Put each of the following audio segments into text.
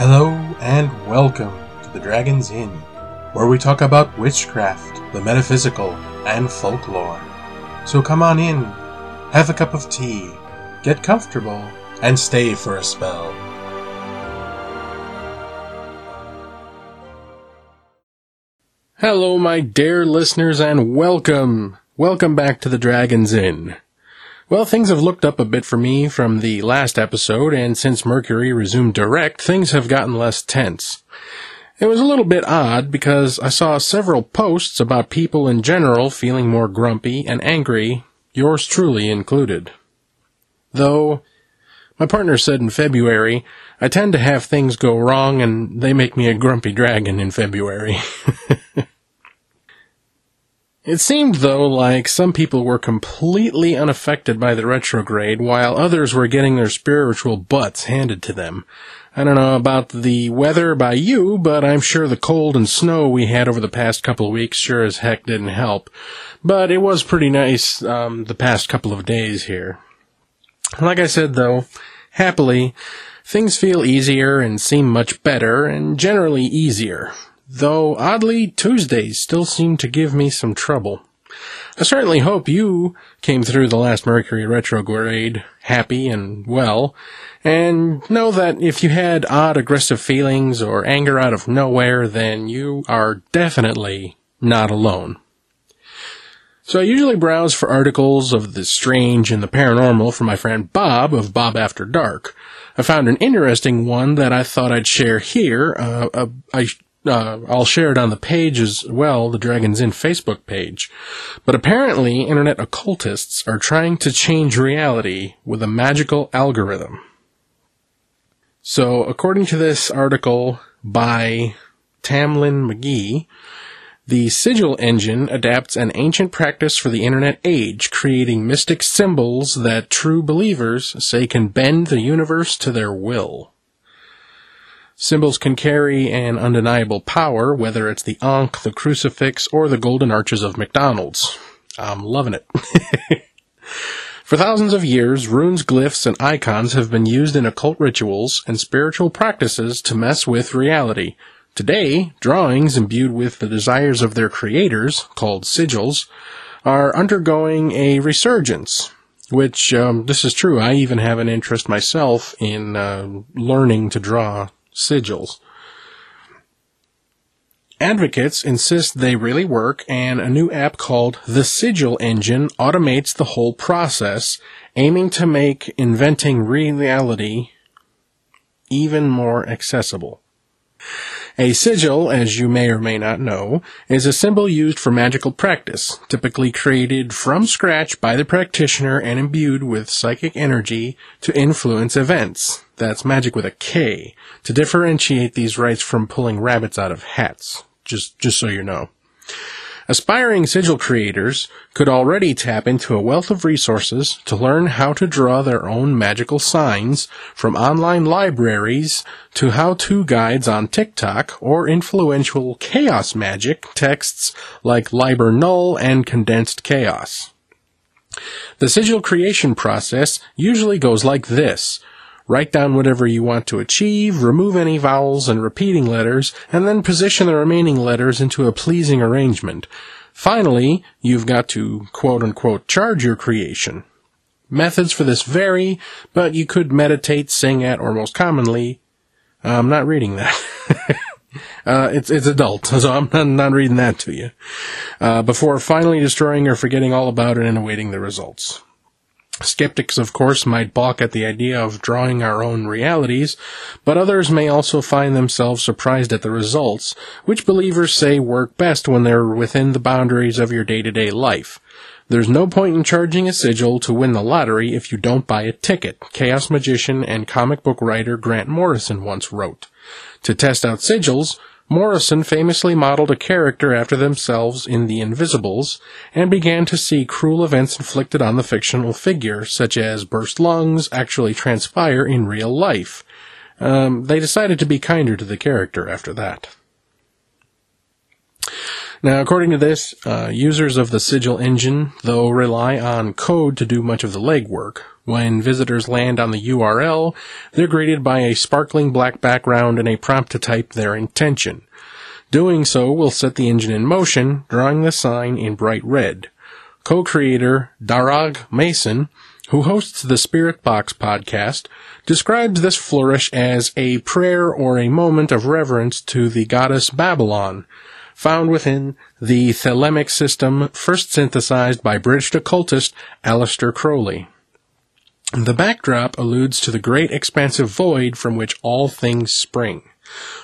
Hello and welcome to the Dragon's Inn, where we talk about witchcraft, the metaphysical, and folklore. So come on in, have a cup of tea, get comfortable, and stay for a spell. Hello, my dear listeners, and welcome! Welcome back to the Dragon's Inn. Well, things have looked up a bit for me from the last episode, and since Mercury resumed direct, things have gotten less tense. It was a little bit odd because I saw several posts about people in general feeling more grumpy and angry, yours truly included. Though, my partner said in February, I tend to have things go wrong and they make me a grumpy dragon in February. It seemed, though, like some people were completely unaffected by the retrograde, while others were getting their spiritual butts handed to them. I don't know about the weather by you, but I'm sure the cold and snow we had over the past couple of weeks sure as heck didn't help. But it was pretty nice um, the past couple of days here. Like I said, though, happily, things feel easier and seem much better, and generally easier. Though, oddly, Tuesdays still seem to give me some trouble. I certainly hope you came through the last Mercury retrograde happy and well, and know that if you had odd aggressive feelings or anger out of nowhere, then you are definitely not alone. So I usually browse for articles of the strange and the paranormal from my friend Bob of Bob After Dark. I found an interesting one that I thought I'd share here. Uh, uh, I uh, I'll share it on the page as well, the Dragon's Inn Facebook page. But apparently, internet occultists are trying to change reality with a magical algorithm. So, according to this article by Tamlin Magee, the sigil engine adapts an ancient practice for the internet age, creating mystic symbols that true believers say can bend the universe to their will. Symbols can carry an undeniable power, whether it's the Ankh, the crucifix, or the golden arches of McDonald's. I'm loving it. For thousands of years, runes, glyphs, and icons have been used in occult rituals and spiritual practices to mess with reality. Today, drawings imbued with the desires of their creators, called sigils, are undergoing a resurgence. Which, um, this is true. I even have an interest myself in uh, learning to draw sigils. Advocates insist they really work, and a new app called the Sigil Engine automates the whole process, aiming to make inventing reality even more accessible. A sigil, as you may or may not know, is a symbol used for magical practice, typically created from scratch by the practitioner and imbued with psychic energy to influence events. That's magic with a K, to differentiate these rites from pulling rabbits out of hats. Just, just so you know. Aspiring sigil creators could already tap into a wealth of resources to learn how to draw their own magical signs from online libraries to how-to guides on TikTok or influential chaos magic texts like Liber Null and Condensed Chaos. The sigil creation process usually goes like this. Write down whatever you want to achieve, remove any vowels and repeating letters, and then position the remaining letters into a pleasing arrangement. Finally, you've got to quote unquote charge your creation. Methods for this vary, but you could meditate, sing at, or most commonly, I'm not reading that. uh, it's, it's adult, so I'm not, not reading that to you. Uh, before finally destroying or forgetting all about it and awaiting the results. Skeptics, of course, might balk at the idea of drawing our own realities, but others may also find themselves surprised at the results, which believers say work best when they're within the boundaries of your day-to-day life. There's no point in charging a sigil to win the lottery if you don't buy a ticket, Chaos magician and comic book writer Grant Morrison once wrote. To test out sigils, Morrison famously modeled a character after themselves in The Invisibles and began to see cruel events inflicted on the fictional figure, such as burst lungs, actually transpire in real life. Um, they decided to be kinder to the character after that. Now, according to this, uh, users of the Sigil engine, though, rely on code to do much of the legwork. When visitors land on the URL, they're greeted by a sparkling black background and a prompt to type their intention. Doing so will set the engine in motion, drawing the sign in bright red. Co-creator Darragh Mason, who hosts the Spirit Box podcast, describes this flourish as a prayer or a moment of reverence to the goddess Babylon, found within the Thelemic system first synthesized by British occultist Aleister Crowley. The backdrop alludes to the great expansive void from which all things spring.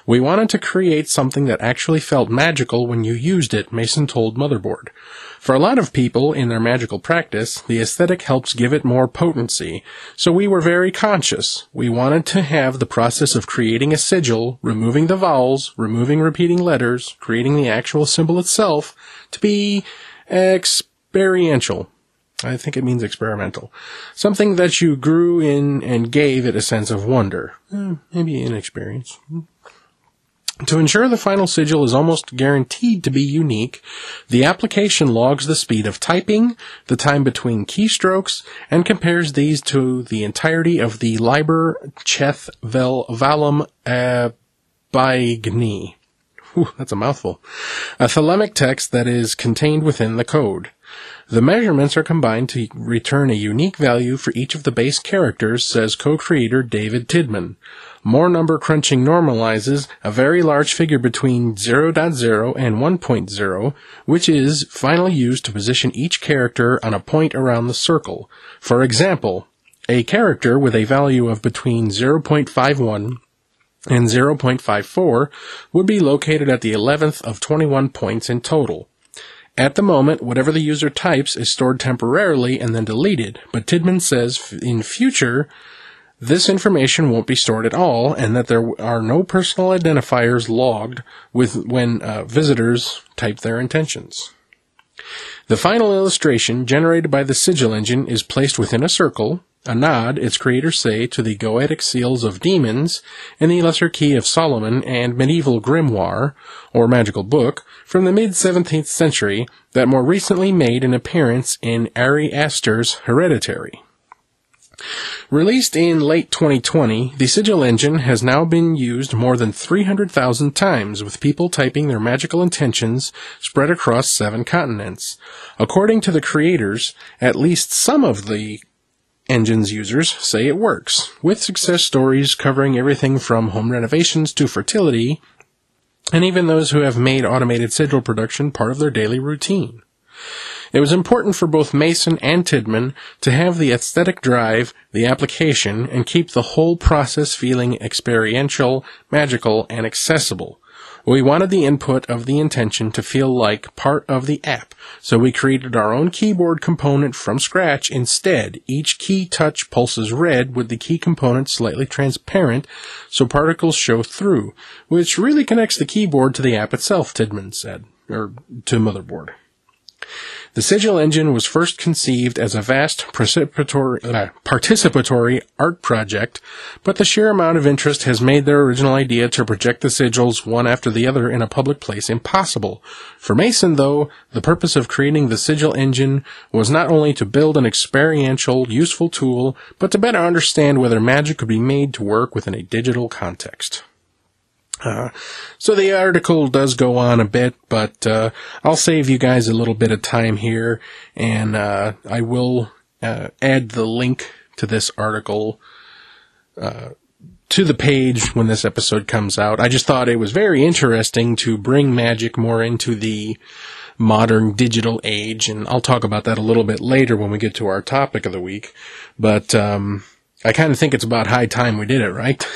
We wanted to create something that actually felt magical when you used it, Mason told Motherboard. For a lot of people in their magical practice, the aesthetic helps give it more potency, so we were very conscious. We wanted to have the process of creating a sigil, removing the vowels, removing repeating letters, creating the actual symbol itself, to be experiential. I think it means experimental. Something that you grew in and gave it a sense of wonder. Eh, maybe inexperience. To ensure the final sigil is almost guaranteed to be unique, the application logs the speed of typing, the time between keystrokes, and compares these to the entirety of the Liber Cheth Vel Vallum uh, Abiegni. That's a mouthful. A thelemic text that is contained within the code. The measurements are combined to return a unique value for each of the base characters, says co-creator David Tidman. More number crunching normalizes a very large figure between 0.0 and 1.0, which is finally used to position each character on a point around the circle. For example, a character with a value of between 0.51 and 0.54 would be located at the 11th of 21 points in total. At the moment, whatever the user types is stored temporarily and then deleted, but Tidman says in future, this information won't be stored at all and that there are no personal identifiers logged with when uh, visitors type their intentions. The final illustration generated by the sigil engine is placed within a circle, a nod, its creators say, to the goetic seals of demons in the Lesser Key of Solomon and medieval grimoire, or magical book, from the mid 17th century that more recently made an appearance in Ari Aster's Hereditary. Released in late 2020, the Sigil engine has now been used more than 300,000 times with people typing their magical intentions spread across seven continents. According to the creators, at least some of the engine's users say it works, with success stories covering everything from home renovations to fertility, and even those who have made automated sigil production part of their daily routine. It was important for both Mason and Tidman to have the aesthetic drive, the application, and keep the whole process feeling experiential, magical, and accessible. We wanted the input of the intention to feel like part of the app, so we created our own keyboard component from scratch instead. Each key touch pulses red with the key component slightly transparent so particles show through, which really connects the keyboard to the app itself, Tidman said, or to motherboard. The Sigil engine was first conceived as a vast uh, participatory art project, but the sheer amount of interest has made their original idea to project the sigils one after the other in a public place impossible. For Mason, though, the purpose of creating the Sigil engine was not only to build an experiential, useful tool, but to better understand whether magic could be made to work within a digital context. Uh, so the article does go on a bit, but uh, I'll save you guys a little bit of time here, and uh, I will uh, add the link to this article uh, to the page when this episode comes out. I just thought it was very interesting to bring magic more into the modern digital age, and I'll talk about that a little bit later when we get to our topic of the week. But um, I kind of think it's about high time we did it, right?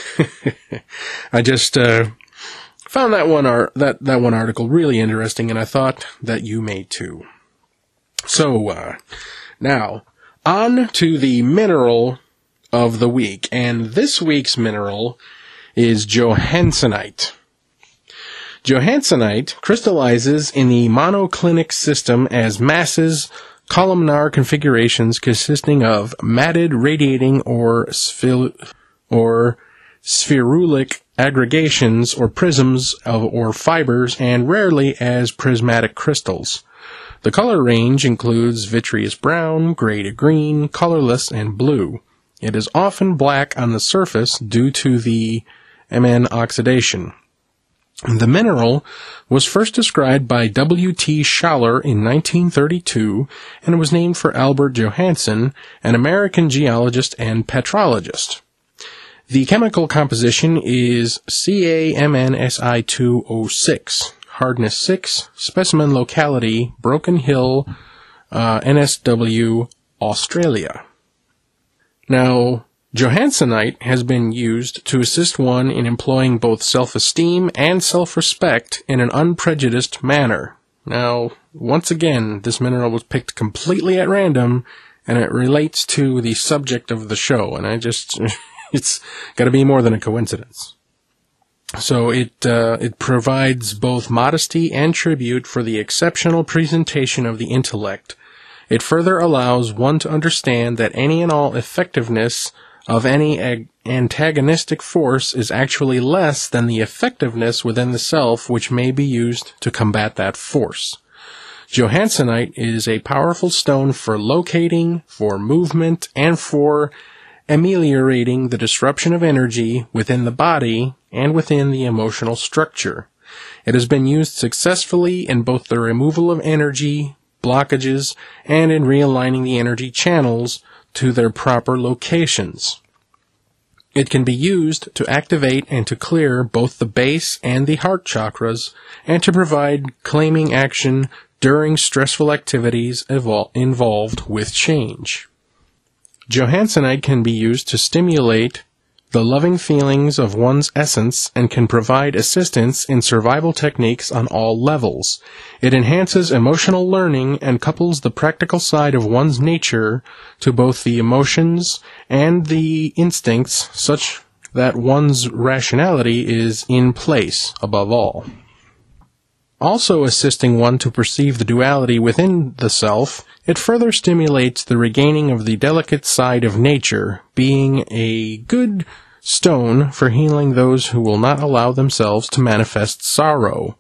I just uh, found that one that that one article really interesting, and I thought that you may too. So uh, now on to the mineral of the week, and this week's mineral is Johannsenite. Johannsenite crystallizes in the monoclinic system as masses columnar configurations consisting of matted radiating or, sphe- or spherulic aggregations or prisms of, or fibers and rarely as prismatic crystals. The color range includes vitreous brown, gray to green, colorless, and blue. It is often black on the surface due to the Mn oxidation. The mineral was first described by W. T. Schaller in 1932 and was named for Albert Johannsen, an American geologist and petrologist. The chemical composition is CaMnSi2O6, hardness 6, specimen locality Broken Hill, uh, NSW, Australia. Now, Johannsenite has been used to assist one in employing both self-esteem and self-respect in an unprejudiced manner. Now, once again, this mineral was picked completely at random, and it relates to the subject of the show, and I just, it's gotta be more than a coincidence. So it, uh, it provides both modesty and tribute for the exceptional presentation of the intellect. It further allows one to understand that any and all effectiveness of any ag- antagonistic force is actually less than the effectiveness within the self which may be used to combat that force. Johannsenite is a powerful stone for locating, for movement, and for ameliorating the disruption of energy within the body and within the emotional structure. It has been used successfully in both the removal of energy blockages and in realigning the energy channels to their proper locations. It can be used to activate and to clear both the base and the heart chakras and to provide claiming action during stressful activities evol- involved with change. Johannsenite can be used to stimulate the loving feelings of one's essence and can provide assistance in survival techniques on all levels. It enhances emotional learning and couples the practical side of one's nature to both the emotions and the instincts such that one's rationality is in place above all also assisting one to perceive the duality within the self, it further stimulates the regaining of the delicate side of nature, being a good stone for healing those who will not allow themselves to manifest sorrow.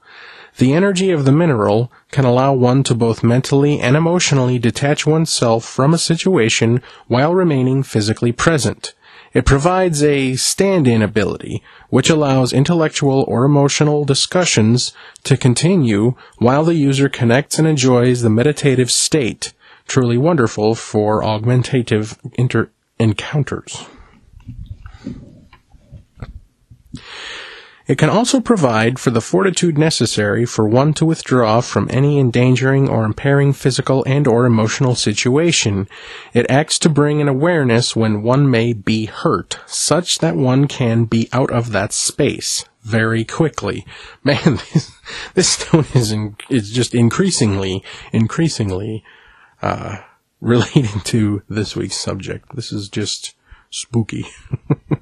The energy of the mineral can allow one to both mentally and emotionally detach oneself from a situation while remaining physically present. It provides a stand-in ability, which allows intellectual or emotional discussions to continue while the user connects and enjoys the meditative state, truly wonderful for augmentative inter- encounters. It can also provide for the fortitude necessary for one to withdraw from any endangering or impairing physical and or emotional situation. It acts to bring an awareness when one may be hurt, such that one can be out of that space very quickly. Man, this, this stone is in, is just increasingly, increasingly, uh, relating to this week's subject. This is just spooky.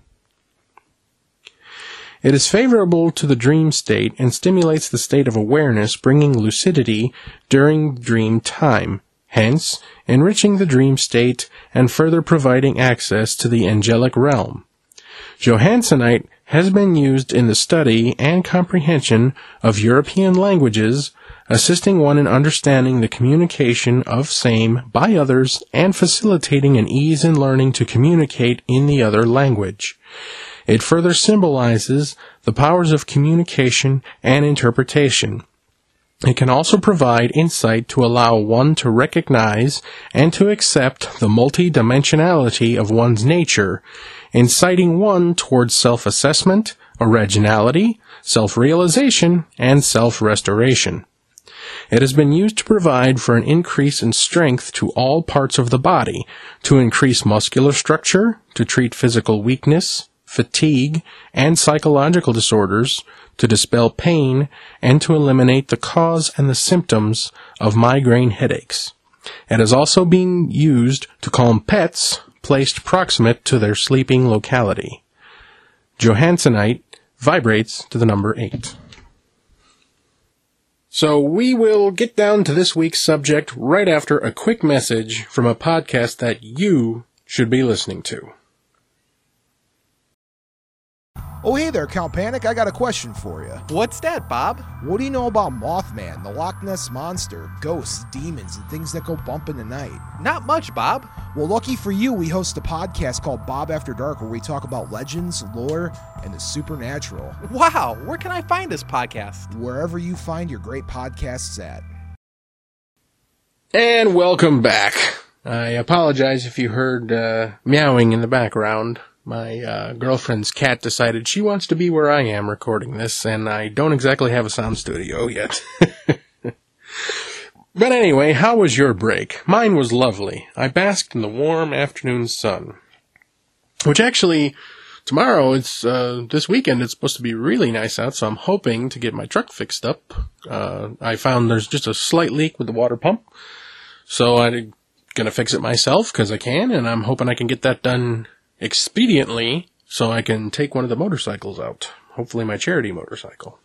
It is favorable to the dream state and stimulates the state of awareness, bringing lucidity during dream time, hence, enriching the dream state and further providing access to the angelic realm. Johannsenite has been used in the study and comprehension of European languages, assisting one in understanding the communication of same by others and facilitating an ease in learning to communicate in the other language. It further symbolizes the powers of communication and interpretation. It can also provide insight to allow one to recognize and to accept the multidimensionality of one's nature, inciting one towards self-assessment, originality, self-realization, and self-restoration. It has been used to provide for an increase in strength to all parts of the body, to increase muscular structure, to treat physical weakness, fatigue, and psychological disorders to dispel pain and to eliminate the cause and the symptoms of migraine headaches. It is also being used to calm pets placed proximate to their sleeping locality. Johannsenite vibrates to the number 8. So we will get down to this week's subject right after a quick message from a podcast that you should be listening to. Oh, hey there, Count Panic. I got a question for you. What's that, Bob? What do you know about Mothman, the Loch Ness Monster, ghosts, demons, and things that go bump in the night? Not much, Bob. Well, lucky for you, we host a podcast called Bob After Dark where we talk about legends, lore, and the supernatural. Wow, where can I find this podcast? Wherever you find your great podcasts at. And welcome back. I apologize if you heard uh, meowing in the background. My uh, girlfriend's cat decided she wants to be where I am recording this, and I don't exactly have a sound studio yet. but anyway, how was your break? Mine was lovely. I basked in the warm afternoon sun. Which actually, tomorrow, it's, uh, this weekend, it's supposed to be really nice out, so I'm hoping to get my truck fixed up. Uh, I found there's just a slight leak with the water pump. So I'm gonna fix it myself, cause I can, and I'm hoping I can get that done expediently so I can take one of the motorcycles out. Hopefully my charity motorcycle.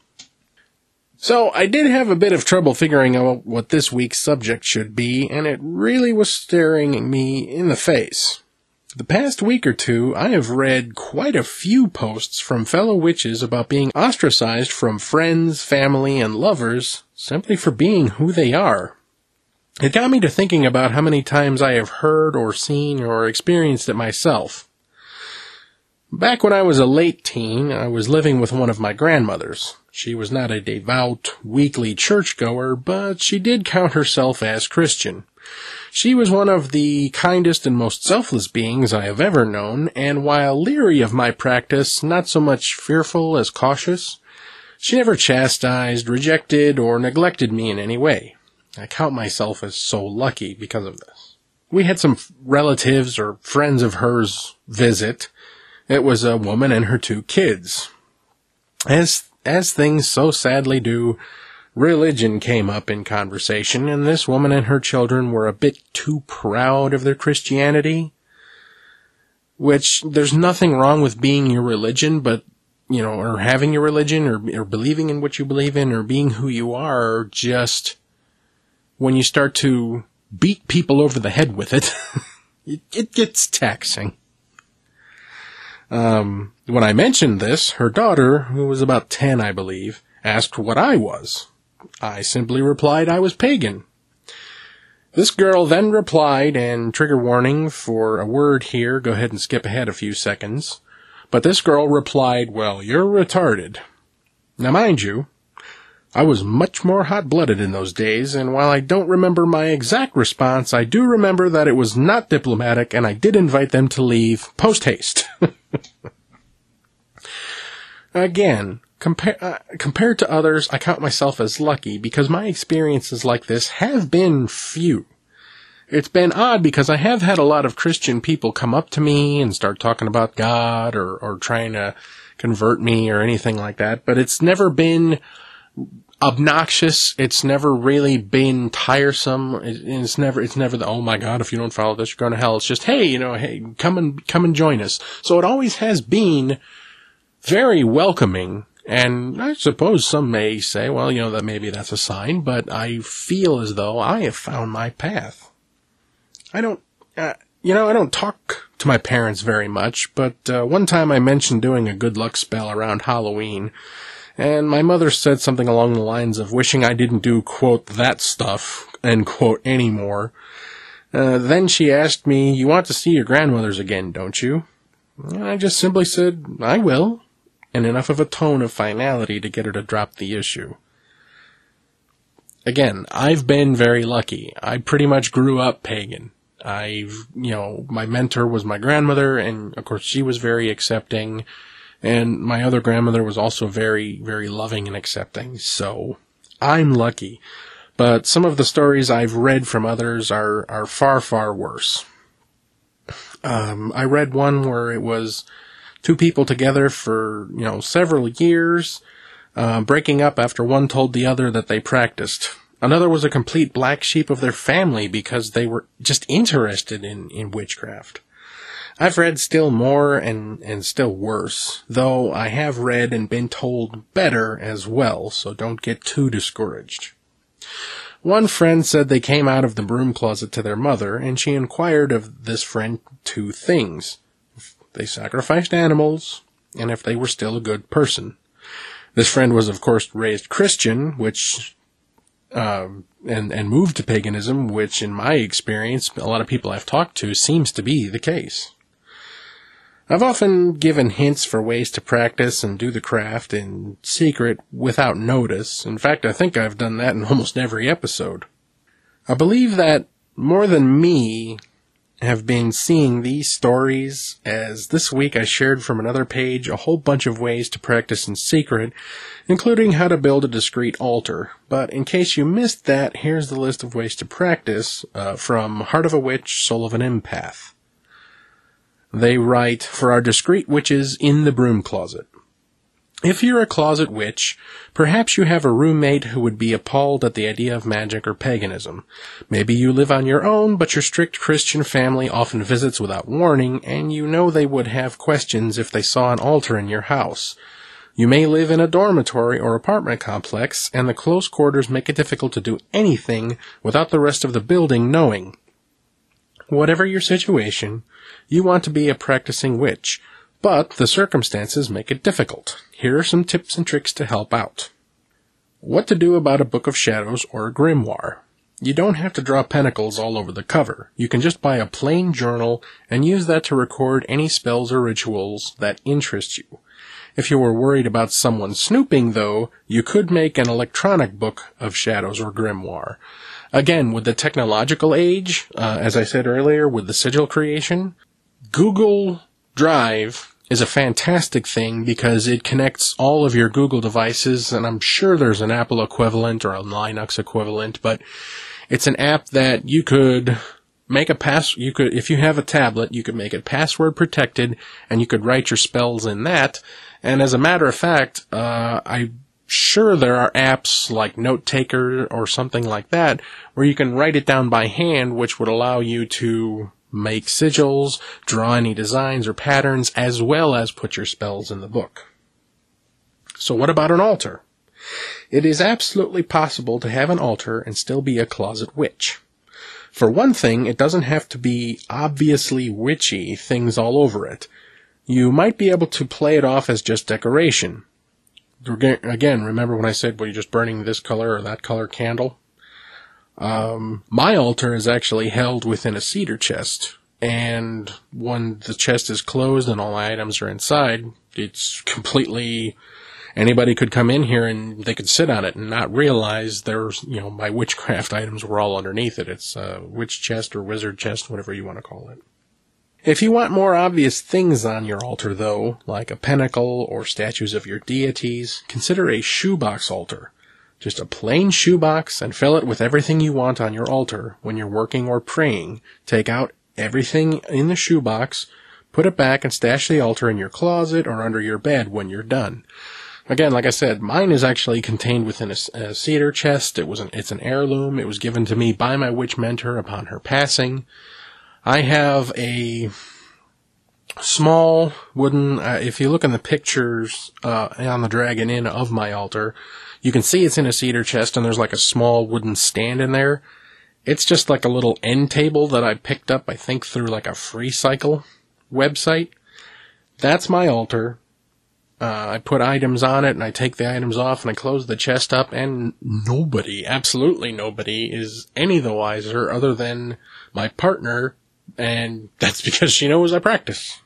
So I did have a bit of trouble figuring out what this week's subject should be, and it really was staring me in the face. The past week or two, I have read quite a few posts from fellow witches about being ostracized from friends, family, and lovers simply for being who they are. It got me to thinking about how many times I have heard or seen or experienced it myself. Back when I was a late teen, I was living with one of my grandmothers. She was not a devout, weekly churchgoer, but she did count herself as Christian. She was one of the kindest and most selfless beings I have ever known, and while leery of my practice, not so much fearful as cautious, she never chastised, rejected, or neglected me in any way. I count myself as so lucky because of this. We had some relatives or friends of hers visit, it was a woman and her two kids. As, as things so sadly do, religion came up in conversation, and this woman and her children were a bit too proud of their Christianity. Which, there's nothing wrong with being your religion, but, you know, or having your religion, or, or believing in what you believe in, or being who you are, just, when you start to beat people over the head with it, it, it gets taxing. Um, when I mentioned this, her daughter, who was about 10, I believe, asked what I was. I simply replied I was pagan. This girl then replied, and trigger warning for a word here, go ahead and skip ahead a few seconds. But this girl replied, well, you're retarded. Now mind you, I was much more hot-blooded in those days, and while I don't remember my exact response, I do remember that it was not diplomatic, and I did invite them to leave post-haste. Again, compare, uh, compared to others, I count myself as lucky because my experiences like this have been few. It's been odd because I have had a lot of Christian people come up to me and start talking about God or, or trying to convert me or anything like that, but it's never been obnoxious. It's never really been tiresome. It's never, it's never the, oh my God, if you don't follow this, you're going to hell. It's just, hey, you know, hey, come and, come and join us. So it always has been very welcoming. And I suppose some may say, well, you know, that maybe that's a sign, but I feel as though I have found my path. I don't, uh, you know, I don't talk to my parents very much, but uh, one time I mentioned doing a good luck spell around Halloween, and my mother said something along the lines of wishing I didn't do, quote, that stuff, end quote, anymore. Uh, then she asked me, you want to see your grandmothers again, don't you? And I just simply said, I will and enough of a tone of finality to get her to drop the issue. Again, I've been very lucky. I pretty much grew up pagan. I've, you know, my mentor was my grandmother, and of course she was very accepting, and my other grandmother was also very, very loving and accepting, so I'm lucky. But some of the stories I've read from others are, are far, far worse. Um, I read one where it was, two people together for, you know, several years, uh, breaking up after one told the other that they practiced. Another was a complete black sheep of their family because they were just interested in, in witchcraft. I've read still more and, and still worse, though I have read and been told better as well, so don't get too discouraged. One friend said they came out of the broom closet to their mother, and she inquired of this friend two things. They sacrificed animals, and if they were still a good person. This friend was, of course, raised Christian, which, um, and, and moved to paganism, which in my experience, a lot of people I've talked to seems to be the case. I've often given hints for ways to practice and do the craft in secret without notice. In fact, I think I've done that in almost every episode. I believe that more than me have been seeing these stories as this week I shared from another page a whole bunch of ways to practice in secret, including how to build a discreet altar. But in case you missed that, here's the list of ways to practice uh, from Heart of a Witch, Soul of an Empath. They write, for our discreet witches in the broom closet. If you're a closet witch, perhaps you have a roommate who would be appalled at the idea of magic or paganism. Maybe you live on your own, but your strict Christian family often visits without warning, and you know they would have questions if they saw an altar in your house. You may live in a dormitory or apartment complex, and the close quarters make it difficult to do anything without the rest of the building knowing. Whatever your situation, you want to be a practicing witch, but the circumstances make it difficult. Here are some tips and tricks to help out. What to do about a book of shadows or a grimoire. You don't have to draw pentacles all over the cover. You can just buy a plain journal and use that to record any spells or rituals that interest you. If you were worried about someone snooping, though, you could make an electronic book of shadows or grimoire. Again, with the technological age, uh, as I said earlier, with the sigil creation, Google Drive is a fantastic thing because it connects all of your Google devices, and I'm sure there's an Apple equivalent or a Linux equivalent, but it's an app that you could make a pass, you could, if you have a tablet, you could make it password protected, and you could write your spells in that, and as a matter of fact, uh, I'm sure there are apps like Note Taker or something like that, where you can write it down by hand, which would allow you to make sigils, draw any designs or patterns, as well as put your spells in the book. So what about an altar? It is absolutely possible to have an altar and still be a closet witch. For one thing, it doesn't have to be obviously witchy things all over it. You might be able to play it off as just decoration. Again, remember when I said, well, you're just burning this color or that color candle? Um, my altar is actually held within a cedar chest, and when the chest is closed and all items are inside, it's completely anybody could come in here and they could sit on it and not realize there's you know my witchcraft items were all underneath it. It's a witch chest or wizard chest, whatever you want to call it. If you want more obvious things on your altar, though, like a pinnacle or statues of your deities, consider a shoebox altar. Just a plain shoebox and fill it with everything you want on your altar when you're working or praying. Take out everything in the shoebox, put it back and stash the altar in your closet or under your bed when you're done. Again, like I said, mine is actually contained within a, a cedar chest. It was an, it's an heirloom. It was given to me by my witch mentor upon her passing. I have a small wooden, uh, if you look in the pictures, uh, on the Dragon Inn of my altar, you can see it's in a cedar chest and there's like a small wooden stand in there. It's just like a little end table that I picked up, I think, through like a free cycle website. That's my altar. Uh, I put items on it and I take the items off and I close the chest up and nobody, absolutely nobody, is any the wiser other than my partner and that's because she knows I practice.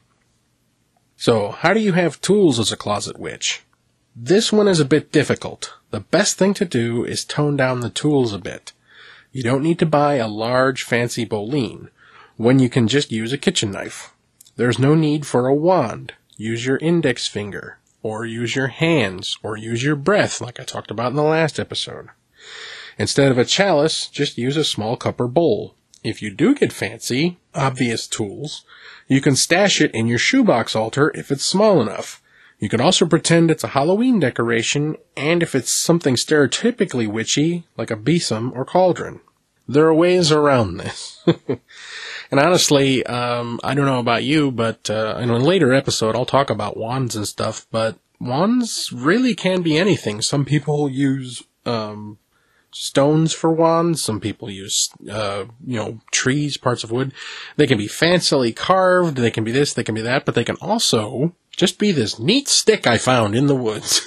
So, how do you have tools as a closet witch? This one is a bit difficult. The best thing to do is tone down the tools a bit. You don't need to buy a large fancy boline when you can just use a kitchen knife. There's no need for a wand. Use your index finger, or use your hands, or use your breath like I talked about in the last episode. Instead of a chalice, just use a small cup or bowl. If you do get fancy, obvious tools, you can stash it in your shoebox altar if it's small enough. You can also pretend it's a Halloween decoration, and if it's something stereotypically witchy, like a besom or cauldron. There are ways around this. and honestly, um, I don't know about you, but uh, in a later episode, I'll talk about wands and stuff, but wands really can be anything. Some people use um, stones for wands. Some people use, uh, you know, trees, parts of wood. They can be fancily carved. They can be this, they can be that, but they can also just be this neat stick I found in the woods.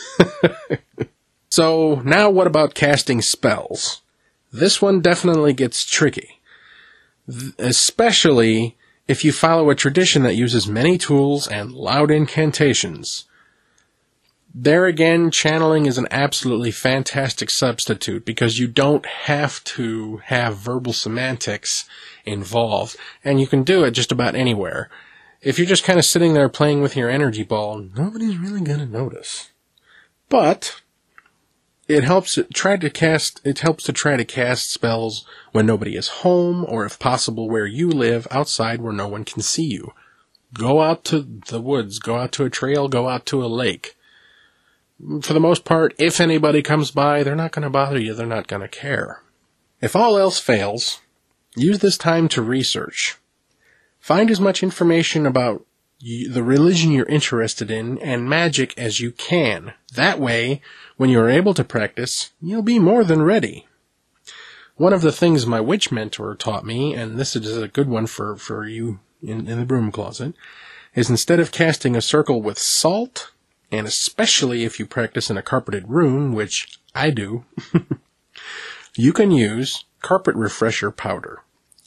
so now what about casting spells? This one definitely gets tricky. Th- especially if you follow a tradition that uses many tools and loud incantations. There again, channeling is an absolutely fantastic substitute because you don't have to have verbal semantics involved, and you can do it just about anywhere. If you're just kind of sitting there playing with your energy ball, nobody's really gonna notice. But it helps to try to cast it helps to try to cast spells when nobody is home or if possible where you live outside where no one can see you. Go out to the woods, go out to a trail, go out to a lake for the most part, if anybody comes by, they're not going to bother you. They're not going to care. If all else fails, use this time to research. Find as much information about the religion you're interested in and magic as you can. That way, when you're able to practice, you'll be more than ready. One of the things my witch mentor taught me, and this is a good one for, for you in, in the broom closet, is instead of casting a circle with salt, and especially if you practice in a carpeted room, which I do, you can use carpet refresher powder.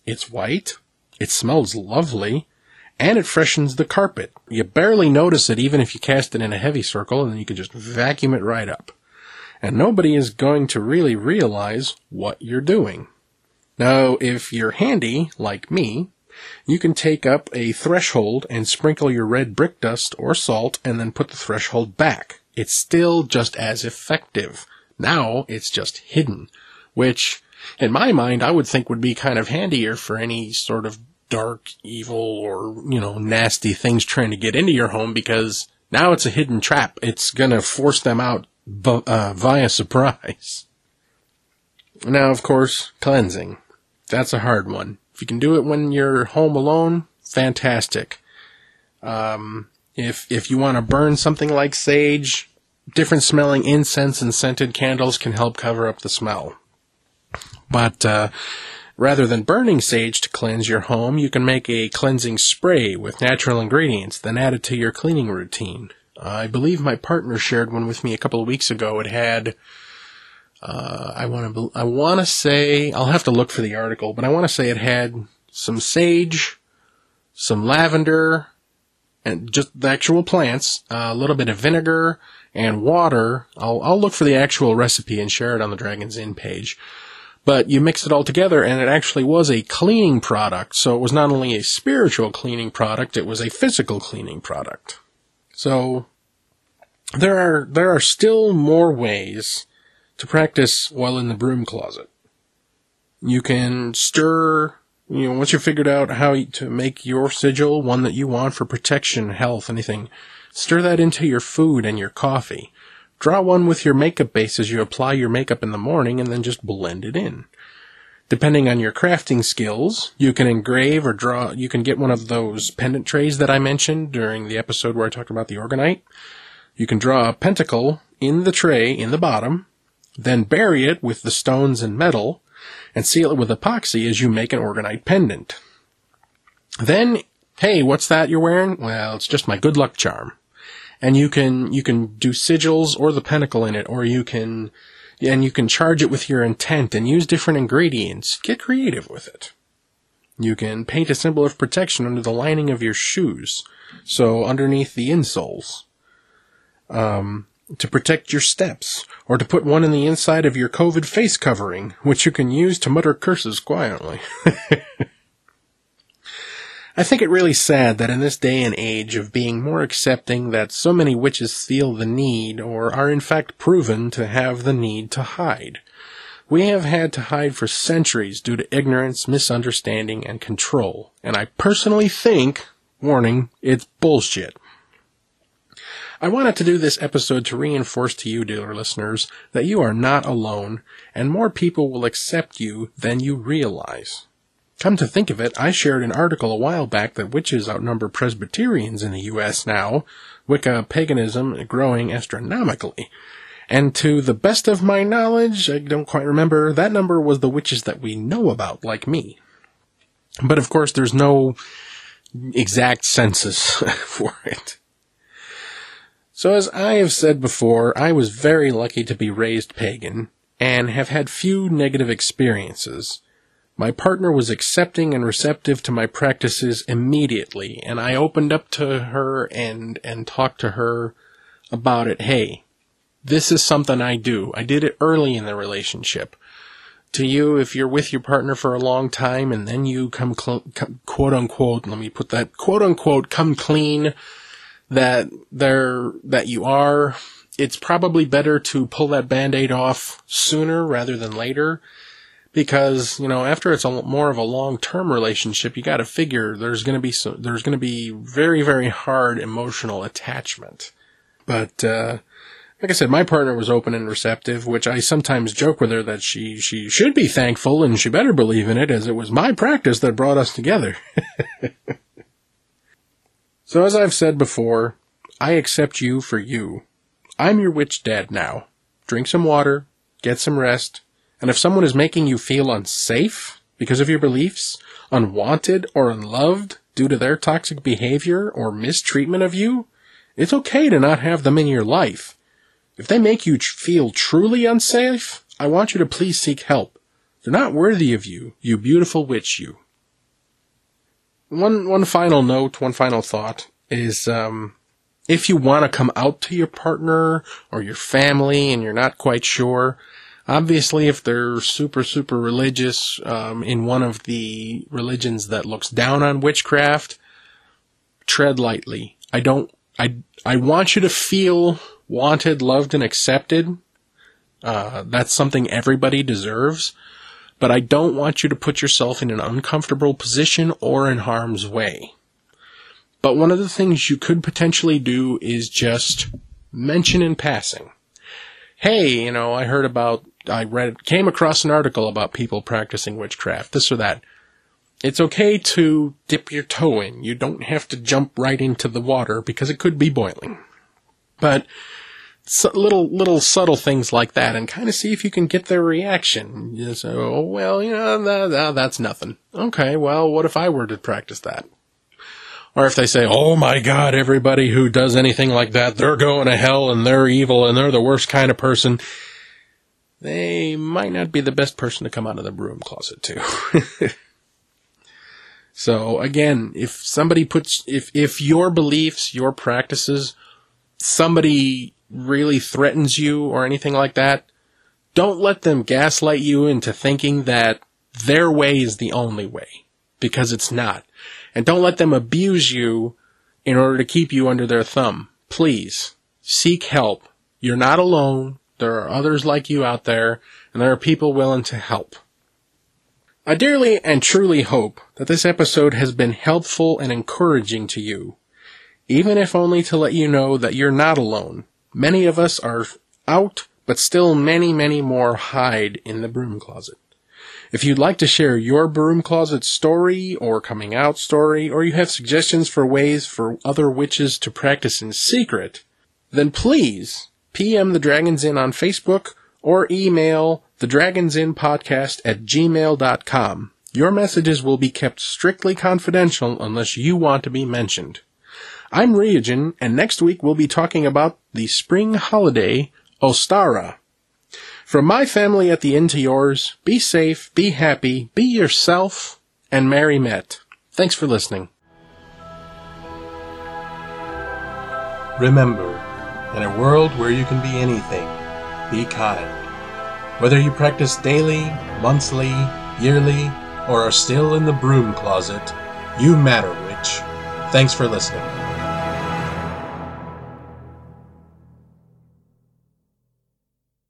It's white, it smells lovely, and it freshens the carpet. You barely notice it even if you cast it in a heavy circle, and then you can just vacuum it right up. And nobody is going to really realize what you're doing. Now, if you're handy, like me, you can take up a threshold and sprinkle your red brick dust or salt and then put the threshold back. It's still just as effective. Now it's just hidden, which in my mind I would think would be kind of handier for any sort of dark, evil, or, you know, nasty things trying to get into your home because now it's a hidden trap. It's gonna force them out uh, via surprise. Now, of course, cleansing. That's a hard one. If you can do it when you're home alone, fantastic. Um, if if you want to burn something like sage, different smelling incense and scented candles can help cover up the smell. But uh, rather than burning sage to cleanse your home, you can make a cleansing spray with natural ingredients, then add it to your cleaning routine. I believe my partner shared one with me a couple of weeks ago. It had uh, I want to, I want to say, I'll have to look for the article, but I want to say it had some sage, some lavender, and just the actual plants, uh, a little bit of vinegar and water. I'll, I'll look for the actual recipe and share it on the Dragon's Inn page. But you mix it all together and it actually was a cleaning product. So it was not only a spiritual cleaning product, it was a physical cleaning product. So there are, there are still more ways to practice while in the broom closet. You can stir, you know, once you've figured out how to make your sigil one that you want for protection, health, anything, stir that into your food and your coffee. Draw one with your makeup base as you apply your makeup in the morning and then just blend it in. Depending on your crafting skills, you can engrave or draw, you can get one of those pendant trays that I mentioned during the episode where I talked about the organite. You can draw a pentacle in the tray in the bottom, then bury it with the stones and metal and seal it with epoxy as you make an organite pendant. Then, hey, what's that you're wearing? Well, it's just my good luck charm. And you can, you can do sigils or the pentacle in it, or you can, and you can charge it with your intent and use different ingredients. Get creative with it. You can paint a symbol of protection under the lining of your shoes. So underneath the insoles. Um, to protect your steps, or to put one in the inside of your COVID face covering, which you can use to mutter curses quietly. I think it really sad that in this day and age of being more accepting that so many witches feel the need, or are in fact proven to have the need to hide. We have had to hide for centuries due to ignorance, misunderstanding, and control. And I personally think, warning, it's bullshit. I wanted to do this episode to reinforce to you, dear listeners, that you are not alone, and more people will accept you than you realize. Come to think of it, I shared an article a while back that witches outnumber Presbyterians in the U.S. now, Wicca paganism growing astronomically. And to the best of my knowledge, I don't quite remember, that number was the witches that we know about, like me. But of course, there's no exact census for it. So, as I have said before, I was very lucky to be raised pagan and have had few negative experiences. My partner was accepting and receptive to my practices immediately, and I opened up to her and, and talked to her about it. Hey, this is something I do. I did it early in the relationship. To you, if you're with your partner for a long time and then you come, cl- come quote unquote, let me put that quote unquote, come clean that they're, that you are, it's probably better to pull that band-aid off sooner rather than later because you know after it's a more of a long-term relationship you got to figure there's going to be some, there's going to be very very hard emotional attachment but uh like I said, my partner was open and receptive, which I sometimes joke with her that she, she should be thankful and she better believe in it as it was my practice that brought us together. so as I've said before, I accept you for you. I'm your witch dad now. Drink some water, get some rest, and if someone is making you feel unsafe because of your beliefs, unwanted or unloved due to their toxic behavior or mistreatment of you, it's okay to not have them in your life. If they make you feel truly unsafe, I want you to please seek help. They're not worthy of you, you beautiful witch you. One, one final note, one final thought is, um, if you want to come out to your partner or your family and you're not quite sure, obviously if they're super, super religious, um, in one of the religions that looks down on witchcraft, tread lightly. I don't, I, I want you to feel wanted, loved, and accepted. Uh, that's something everybody deserves. But I don't want you to put yourself in an uncomfortable position or in harm's way. But one of the things you could potentially do is just mention in passing. Hey, you know, I heard about, I read, came across an article about people practicing witchcraft, this or that. It's okay to dip your toe in. You don't have to jump right into the water because it could be boiling. But little little subtle things like that, and kind of see if you can get their reaction. You say, "Oh well, you know that, that's nothing." Okay, well, what if I were to practice that? Or if they say, "Oh my God, everybody who does anything like that, they're going to hell and they're evil and they're the worst kind of person," they might not be the best person to come out of the broom closet to. so again, if somebody puts, if if your beliefs, your practices, somebody really threatens you or anything like that, don't let them gaslight you into thinking that their way is the only way, because it's not. And don't let them abuse you in order to keep you under their thumb. Please, seek help. You're not alone. There are others like you out there, and there are people willing to help. I dearly and truly hope that this episode has been helpful and encouraging to you, even if only to let you know that you're not alone Many of us are out, but still many, many more hide in the broom closet. If you'd like to share your broom closet story or coming out story, or you have suggestions for ways for other witches to practice in secret, then please PM the Dragons Inn on Facebook or email the Dragons podcast at gmail.com. Your messages will be kept strictly confidential unless you want to be mentioned. I'm Ryuujin, and next week we'll be talking about the spring holiday, Ostara. From my family at the inn to yours, be safe, be happy, be yourself, and merry met. Thanks for listening. Remember, in a world where you can be anything, be kind. Whether you practice daily, monthly, yearly, or are still in the broom closet, you matter, witch. Thanks for listening.